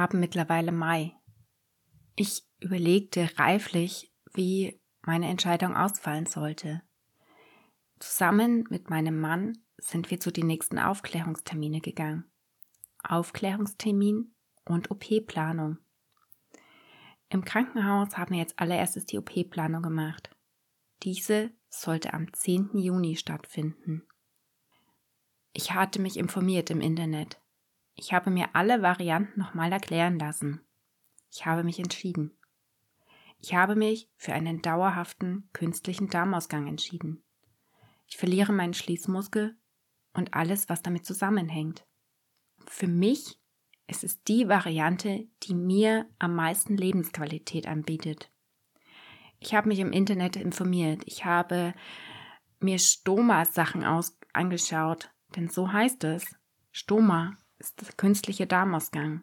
haben mittlerweile Mai. Ich überlegte reiflich, wie meine Entscheidung ausfallen sollte. Zusammen mit meinem Mann sind wir zu den nächsten Aufklärungstermine gegangen. Aufklärungstermin und OP-Planung. Im Krankenhaus haben wir jetzt allererstes die OP-Planung gemacht. Diese sollte am 10. Juni stattfinden. Ich hatte mich informiert im Internet. Ich habe mir alle Varianten nochmal erklären lassen. Ich habe mich entschieden. Ich habe mich für einen dauerhaften künstlichen Darmausgang entschieden. Ich verliere meinen Schließmuskel und alles, was damit zusammenhängt. Für mich ist es die Variante, die mir am meisten Lebensqualität anbietet. Ich habe mich im Internet informiert. Ich habe mir Stoma-Sachen angeschaut, denn so heißt es. Stoma ist der künstliche Darmausgang.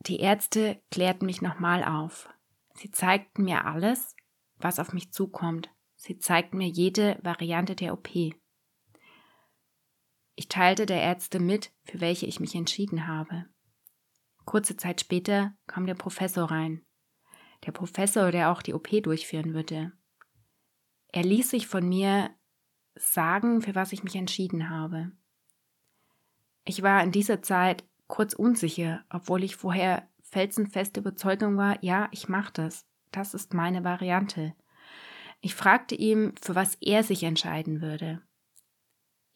Die Ärzte klärten mich nochmal auf. Sie zeigten mir alles, was auf mich zukommt. Sie zeigten mir jede Variante der OP. Ich teilte der Ärzte mit, für welche ich mich entschieden habe. Kurze Zeit später kam der Professor rein. Der Professor, der auch die OP durchführen würde. Er ließ sich von mir sagen, für was ich mich entschieden habe. Ich war in dieser Zeit kurz unsicher, obwohl ich vorher felsenfeste Überzeugung war, ja, ich mache das. Das ist meine Variante. Ich fragte ihm, für was er sich entscheiden würde.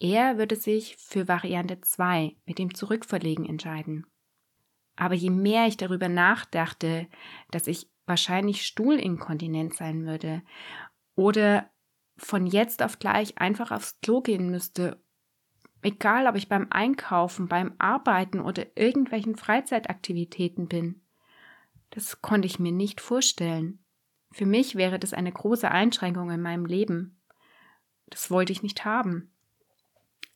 Er würde sich für Variante 2 mit dem Zurückverlegen entscheiden. Aber je mehr ich darüber nachdachte, dass ich wahrscheinlich Stuhlinkontinent sein würde oder von jetzt auf gleich einfach aufs Klo gehen müsste Egal, ob ich beim Einkaufen, beim Arbeiten oder irgendwelchen Freizeitaktivitäten bin. Das konnte ich mir nicht vorstellen. Für mich wäre das eine große Einschränkung in meinem Leben. Das wollte ich nicht haben.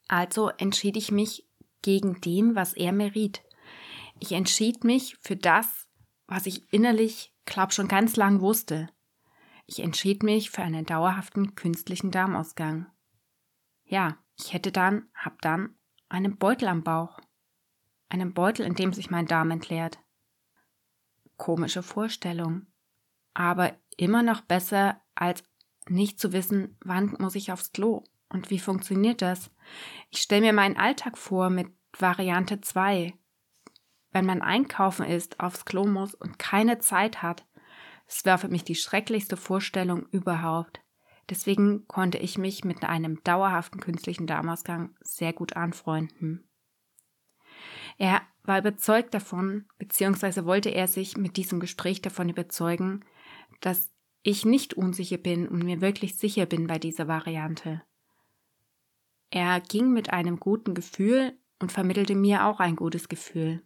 Also entschied ich mich gegen dem, was er mir riet. Ich entschied mich für das, was ich innerlich, glaub schon ganz lang wusste. Ich entschied mich für einen dauerhaften künstlichen Darmausgang. Ja, ich hätte dann, hab dann, einen Beutel am Bauch. Einen Beutel, in dem sich mein Darm entleert. Komische Vorstellung. Aber immer noch besser, als nicht zu wissen, wann muss ich aufs Klo und wie funktioniert das. Ich stelle mir meinen Alltag vor mit Variante 2. Wenn man einkaufen ist, aufs Klo muss und keine Zeit hat. Es war für mich die schrecklichste Vorstellung überhaupt. Deswegen konnte ich mich mit einem dauerhaften künstlichen Darmausgang sehr gut anfreunden. Er war überzeugt davon, beziehungsweise wollte er sich mit diesem Gespräch davon überzeugen, dass ich nicht unsicher bin und mir wirklich sicher bin bei dieser Variante. Er ging mit einem guten Gefühl und vermittelte mir auch ein gutes Gefühl.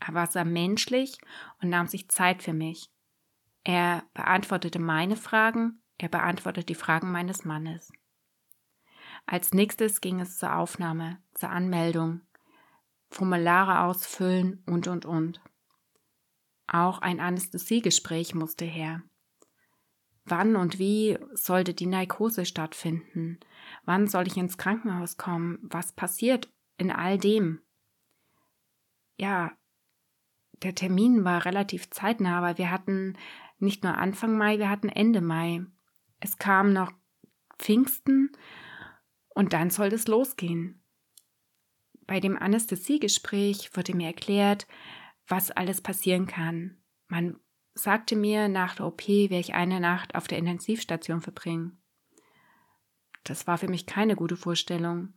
Er war sehr menschlich und nahm sich Zeit für mich. Er beantwortete meine Fragen er beantwortet die Fragen meines Mannes. Als nächstes ging es zur Aufnahme, zur Anmeldung, Formulare ausfüllen und, und, und. Auch ein Anästhesiegespräch musste her. Wann und wie sollte die Narkose stattfinden? Wann soll ich ins Krankenhaus kommen? Was passiert in all dem? Ja, der Termin war relativ zeitnah, aber wir hatten nicht nur Anfang Mai, wir hatten Ende Mai. Es kam noch Pfingsten und dann soll es losgehen. Bei dem Anästhesiegespräch wurde mir erklärt, was alles passieren kann. Man sagte mir, nach der OP werde ich eine Nacht auf der Intensivstation verbringen. Das war für mich keine gute Vorstellung.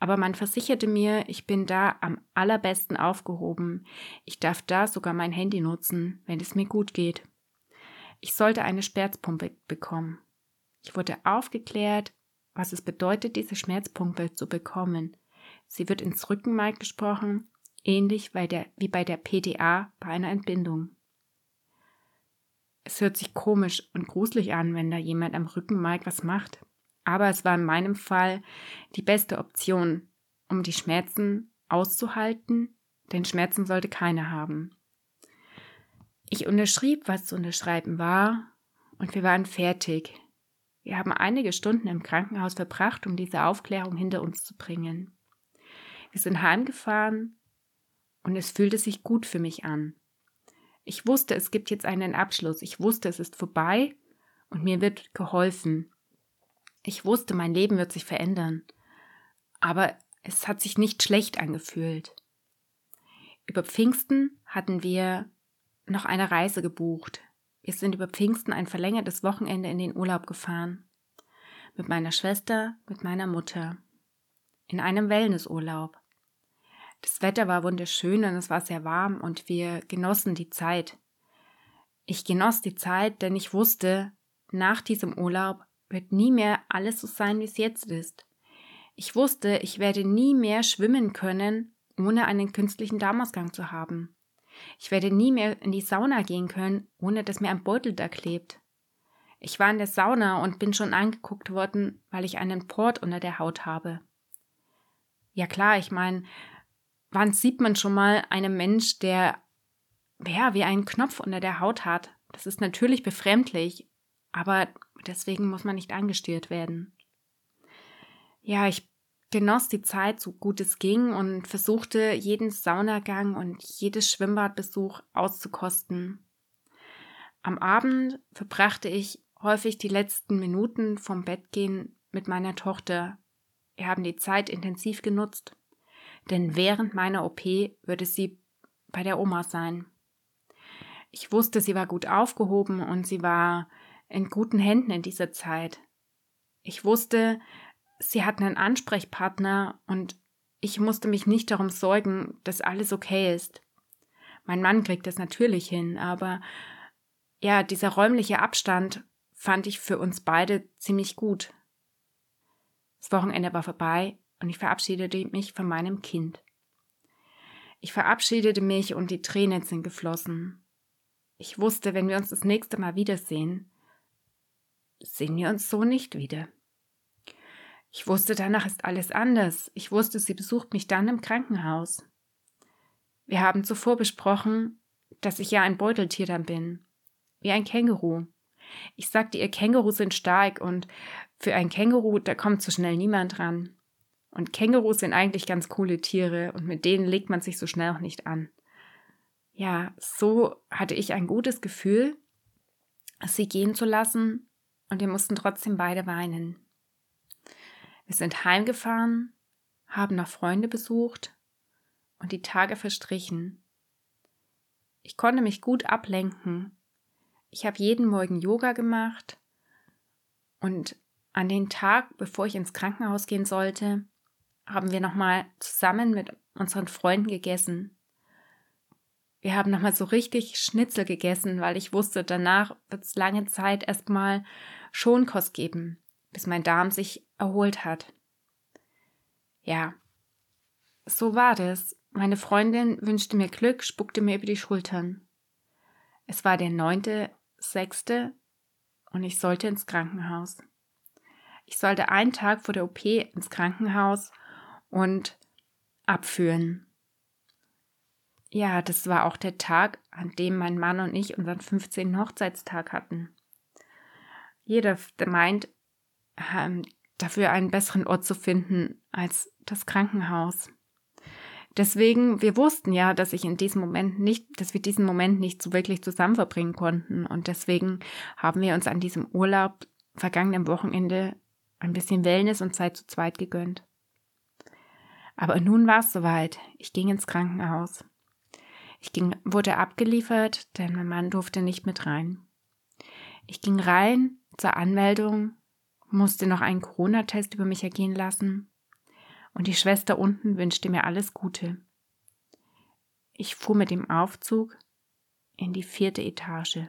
Aber man versicherte mir, ich bin da am allerbesten aufgehoben. Ich darf da sogar mein Handy nutzen, wenn es mir gut geht. Ich sollte eine Schmerzpumpe bekommen. Ich wurde aufgeklärt, was es bedeutet, diese Schmerzpumpe zu bekommen. Sie wird ins Rückenmark gesprochen, ähnlich wie bei der PDA bei einer Entbindung. Es hört sich komisch und gruselig an, wenn da jemand am Rückenmark was macht, aber es war in meinem Fall die beste Option, um die Schmerzen auszuhalten, denn Schmerzen sollte keiner haben. Ich unterschrieb, was zu unterschreiben war, und wir waren fertig. Wir haben einige Stunden im Krankenhaus verbracht, um diese Aufklärung hinter uns zu bringen. Wir sind heimgefahren und es fühlte sich gut für mich an. Ich wusste, es gibt jetzt einen Abschluss. Ich wusste, es ist vorbei und mir wird geholfen. Ich wusste, mein Leben wird sich verändern. Aber es hat sich nicht schlecht angefühlt. Über Pfingsten hatten wir noch eine Reise gebucht. Wir sind über Pfingsten ein verlängertes Wochenende in den Urlaub gefahren. Mit meiner Schwester, mit meiner Mutter. In einem Wellnessurlaub. Das Wetter war wunderschön und es war sehr warm und wir genossen die Zeit. Ich genoss die Zeit, denn ich wusste, nach diesem Urlaub wird nie mehr alles so sein, wie es jetzt ist. Ich wusste, ich werde nie mehr schwimmen können, ohne einen künstlichen Darmausgang zu haben. Ich werde nie mehr in die Sauna gehen können, ohne dass mir ein Beutel da klebt. Ich war in der Sauna und bin schon angeguckt worden, weil ich einen Port unter der Haut habe. Ja klar, ich meine, wann sieht man schon mal einen Mensch, der ja, wie einen Knopf unter der Haut hat? Das ist natürlich befremdlich, aber deswegen muss man nicht angestört werden. Ja, ich genoss die Zeit so gut es ging und versuchte jeden Saunagang und jedes Schwimmbadbesuch auszukosten. Am Abend verbrachte ich häufig die letzten Minuten vom Bettgehen mit meiner Tochter. Wir haben die Zeit intensiv genutzt denn während meiner OP würde sie bei der Oma sein. Ich wusste, sie war gut aufgehoben und sie war in guten Händen in dieser Zeit. Ich wusste, sie hat einen Ansprechpartner und ich musste mich nicht darum sorgen, dass alles okay ist. Mein Mann kriegt das natürlich hin, aber ja, dieser räumliche Abstand fand ich für uns beide ziemlich gut. Das Wochenende war vorbei und ich verabschiedete mich von meinem Kind. Ich verabschiedete mich und die Tränen sind geflossen. Ich wusste, wenn wir uns das nächste Mal wiedersehen, sehen wir uns so nicht wieder. Ich wusste, danach ist alles anders. Ich wusste, sie besucht mich dann im Krankenhaus. Wir haben zuvor besprochen, dass ich ja ein Beuteltier dann bin. Wie ein Känguru. Ich sagte ihr, Kängurus sind stark und für ein Känguru, da kommt so schnell niemand ran. Und Kängurus sind eigentlich ganz coole Tiere und mit denen legt man sich so schnell auch nicht an. Ja, so hatte ich ein gutes Gefühl, sie gehen zu lassen und wir mussten trotzdem beide weinen. Wir sind heimgefahren, haben noch Freunde besucht und die Tage verstrichen. Ich konnte mich gut ablenken. Ich habe jeden Morgen Yoga gemacht und an den Tag, bevor ich ins Krankenhaus gehen sollte, haben wir nochmal zusammen mit unseren Freunden gegessen. Wir haben nochmal so richtig Schnitzel gegessen, weil ich wusste, danach wird es lange Zeit erstmal Schonkost geben, bis mein Darm sich erholt hat. Ja, so war das. Meine Freundin wünschte mir Glück, spuckte mir über die Schultern. Es war der neunte, sechste und ich sollte ins Krankenhaus. Ich sollte einen Tag vor der OP ins Krankenhaus und abführen. Ja, das war auch der Tag, an dem mein Mann und ich unseren 15. Hochzeitstag hatten. Jeder meint, dafür einen besseren Ort zu finden als das Krankenhaus. Deswegen, wir wussten ja, dass ich in diesem Moment nicht, dass wir diesen Moment nicht so wirklich zusammen verbringen konnten. Und deswegen haben wir uns an diesem Urlaub vergangenen Wochenende ein bisschen Wellness und Zeit zu zweit gegönnt. Aber nun war es soweit. Ich ging ins Krankenhaus. Ich ging, wurde abgeliefert, denn mein Mann durfte nicht mit rein. Ich ging rein zur Anmeldung, musste noch einen Corona-Test über mich ergehen lassen und die Schwester unten wünschte mir alles Gute. Ich fuhr mit dem Aufzug in die vierte Etage.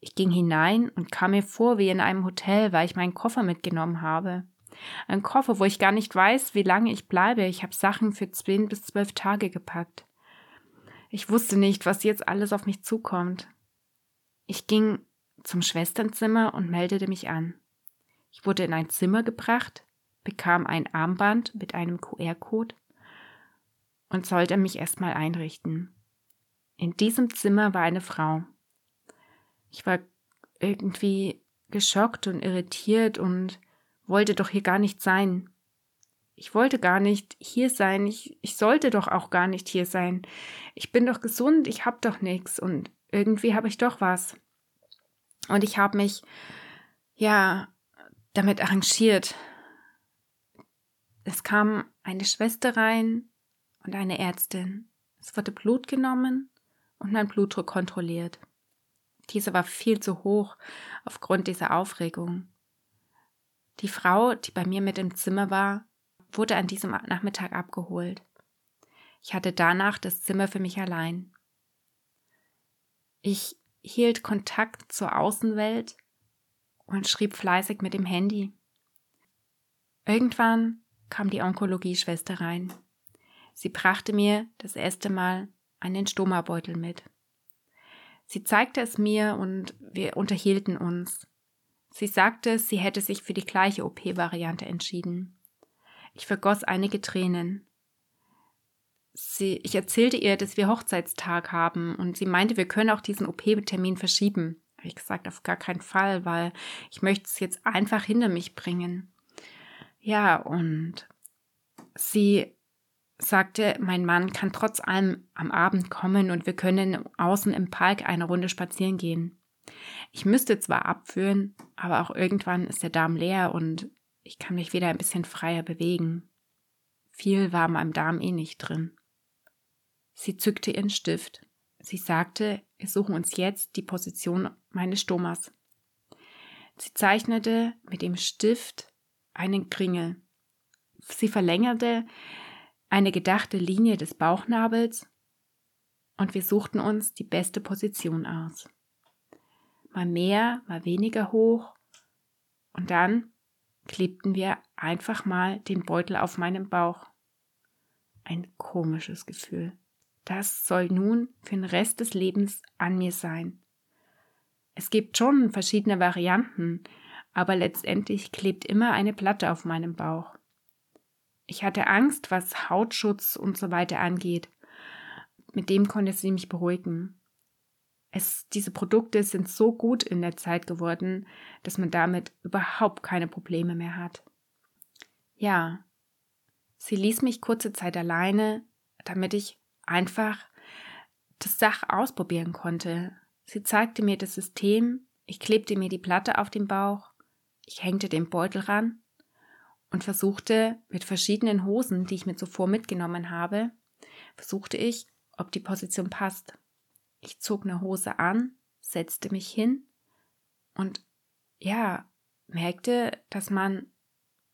Ich ging hinein und kam mir vor wie in einem Hotel, weil ich meinen Koffer mitgenommen habe. Ein Koffer, wo ich gar nicht weiß, wie lange ich bleibe. Ich habe Sachen für zehn bis zwölf Tage gepackt. Ich wusste nicht, was jetzt alles auf mich zukommt. Ich ging zum Schwesternzimmer und meldete mich an. Ich wurde in ein Zimmer gebracht, bekam ein Armband mit einem QR-Code und sollte mich erstmal einrichten. In diesem Zimmer war eine Frau. Ich war irgendwie geschockt und irritiert und wollte doch hier gar nicht sein. Ich wollte gar nicht hier sein. Ich, ich sollte doch auch gar nicht hier sein. Ich bin doch gesund, ich hab doch nichts und irgendwie habe ich doch was. Und ich habe mich, ja, damit arrangiert. Es kam eine Schwester rein und eine Ärztin. Es wurde Blut genommen und mein Blutdruck kontrolliert. Dieser war viel zu hoch aufgrund dieser Aufregung. Die Frau, die bei mir mit im Zimmer war, wurde an diesem Nachmittag abgeholt. Ich hatte danach das Zimmer für mich allein. Ich hielt Kontakt zur Außenwelt und schrieb fleißig mit dem Handy. Irgendwann kam die Onkologie-Schwester rein. Sie brachte mir das erste Mal einen Stomabeutel mit. Sie zeigte es mir und wir unterhielten uns. Sie sagte, sie hätte sich für die gleiche OP-Variante entschieden. Ich vergoss einige Tränen. Sie, ich erzählte ihr, dass wir Hochzeitstag haben und sie meinte, wir können auch diesen OP-Termin verschieben. Ich gesagt, auf gar keinen Fall, weil ich möchte es jetzt einfach hinter mich bringen. Ja, und sie sagte, mein Mann kann trotz allem am Abend kommen und wir können außen im Park eine Runde spazieren gehen. Ich müsste zwar abführen, aber auch irgendwann ist der Darm leer und ich kann mich wieder ein bisschen freier bewegen. Viel war in meinem Darm eh nicht drin. Sie zückte ihren Stift. Sie sagte, wir suchen uns jetzt die Position meines Stomas. Sie zeichnete mit dem Stift einen Kringel. Sie verlängerte eine gedachte Linie des Bauchnabels und wir suchten uns die beste Position aus. Mal mehr, mal weniger hoch und dann klebten wir einfach mal den Beutel auf meinem Bauch. Ein komisches Gefühl. Das soll nun für den Rest des Lebens an mir sein. Es gibt schon verschiedene Varianten, aber letztendlich klebt immer eine Platte auf meinem Bauch. Ich hatte Angst, was Hautschutz und so weiter angeht. Mit dem konnte sie mich beruhigen. Es, diese Produkte sind so gut in der Zeit geworden, dass man damit überhaupt keine Probleme mehr hat. Ja, sie ließ mich kurze Zeit alleine, damit ich einfach das Sach ausprobieren konnte. Sie zeigte mir das System, ich klebte mir die Platte auf den Bauch, ich hängte den Beutel ran und versuchte mit verschiedenen Hosen, die ich mir zuvor mitgenommen habe, versuchte ich, ob die Position passt. Ich zog eine Hose an, setzte mich hin und ja, merkte, dass man,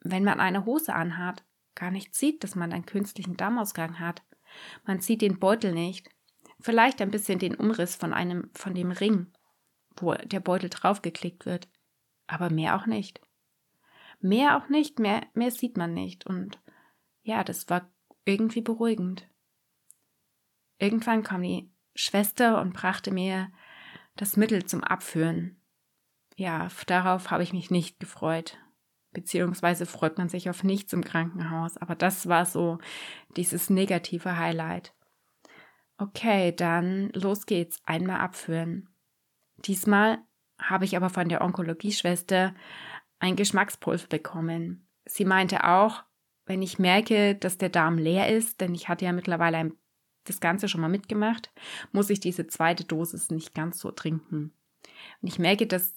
wenn man eine Hose anhat, gar nicht sieht, dass man einen künstlichen Darmausgang hat. Man sieht den Beutel nicht. Vielleicht ein bisschen den Umriss von einem, von dem Ring, wo der Beutel draufgeklickt wird. Aber mehr auch nicht. Mehr auch nicht, mehr, mehr sieht man nicht. Und ja, das war irgendwie beruhigend. Irgendwann kam die Schwester und brachte mir das Mittel zum Abführen. Ja, darauf habe ich mich nicht gefreut. Beziehungsweise freut man sich auf nichts im Krankenhaus. Aber das war so dieses negative Highlight. Okay, dann los geht's. Einmal abführen. Diesmal habe ich aber von der Onkologieschwester ein Geschmackspulver bekommen. Sie meinte auch, wenn ich merke, dass der Darm leer ist, denn ich hatte ja mittlerweile das Ganze schon mal mitgemacht, muss ich diese zweite Dosis nicht ganz so trinken. Wenn ich merke, dass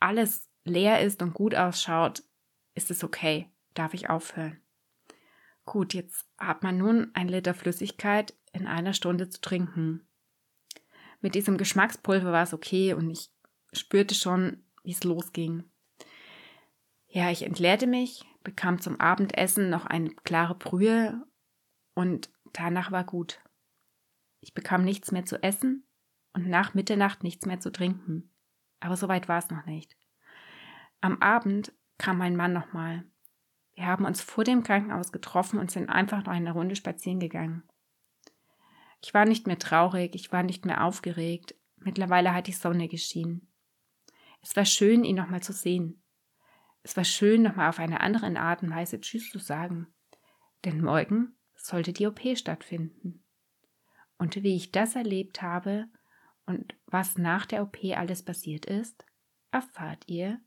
alles leer ist und gut ausschaut, ist es okay, darf ich aufhören. Gut, jetzt hat man nun ein Liter Flüssigkeit in einer Stunde zu trinken. Mit diesem Geschmackspulver war es okay und ich spürte schon, wie es losging. Ja, ich entleerte mich, bekam zum Abendessen noch eine klare Brühe und danach war gut. Ich bekam nichts mehr zu essen und nach Mitternacht nichts mehr zu trinken. Aber so weit war es noch nicht. Am Abend kam mein Mann nochmal. Wir haben uns vor dem Krankenhaus getroffen und sind einfach noch eine Runde spazieren gegangen. Ich war nicht mehr traurig, ich war nicht mehr aufgeregt. Mittlerweile hat die Sonne geschienen. Es war schön, ihn nochmal zu sehen. Es war schön, nochmal auf eine andere Art und Weise Tschüss zu sagen. Denn morgen sollte die OP stattfinden. Und wie ich das erlebt habe und was nach der OP alles passiert ist, erfahrt ihr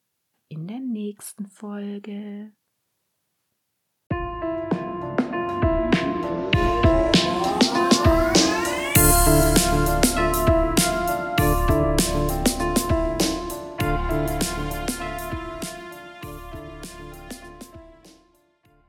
in der nächsten Folge.